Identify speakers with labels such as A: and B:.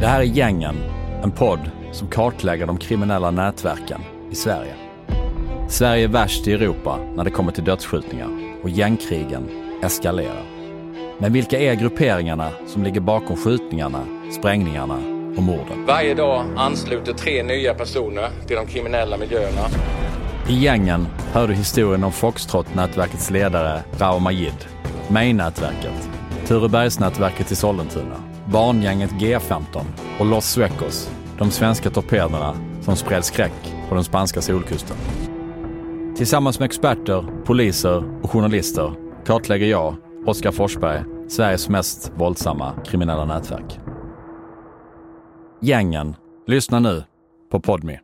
A: Det här är Gängen, en podd som kartlägger de kriminella nätverken i Sverige. Sverige är värst i Europa när det kommer till dödsskjutningar och gängkrigen eskalerar. Men vilka är grupperingarna som ligger bakom skjutningarna, sprängningarna och morden?
B: Varje dag ansluter tre nya personer till de kriminella miljöerna.
A: I Gängen hör du historien om Foxtrot-nätverkets ledare Rao Majid, May-nätverket, Turebergsnätverket i Sollentuna, barngänget G15 och Los Suecos, de svenska torpederna som spred skräck på den spanska solkusten. Tillsammans med experter, poliser och journalister kartlägger jag, Oskar Forsberg, Sveriges mest våldsamma kriminella nätverk. Gängen. Lyssna nu på Podme.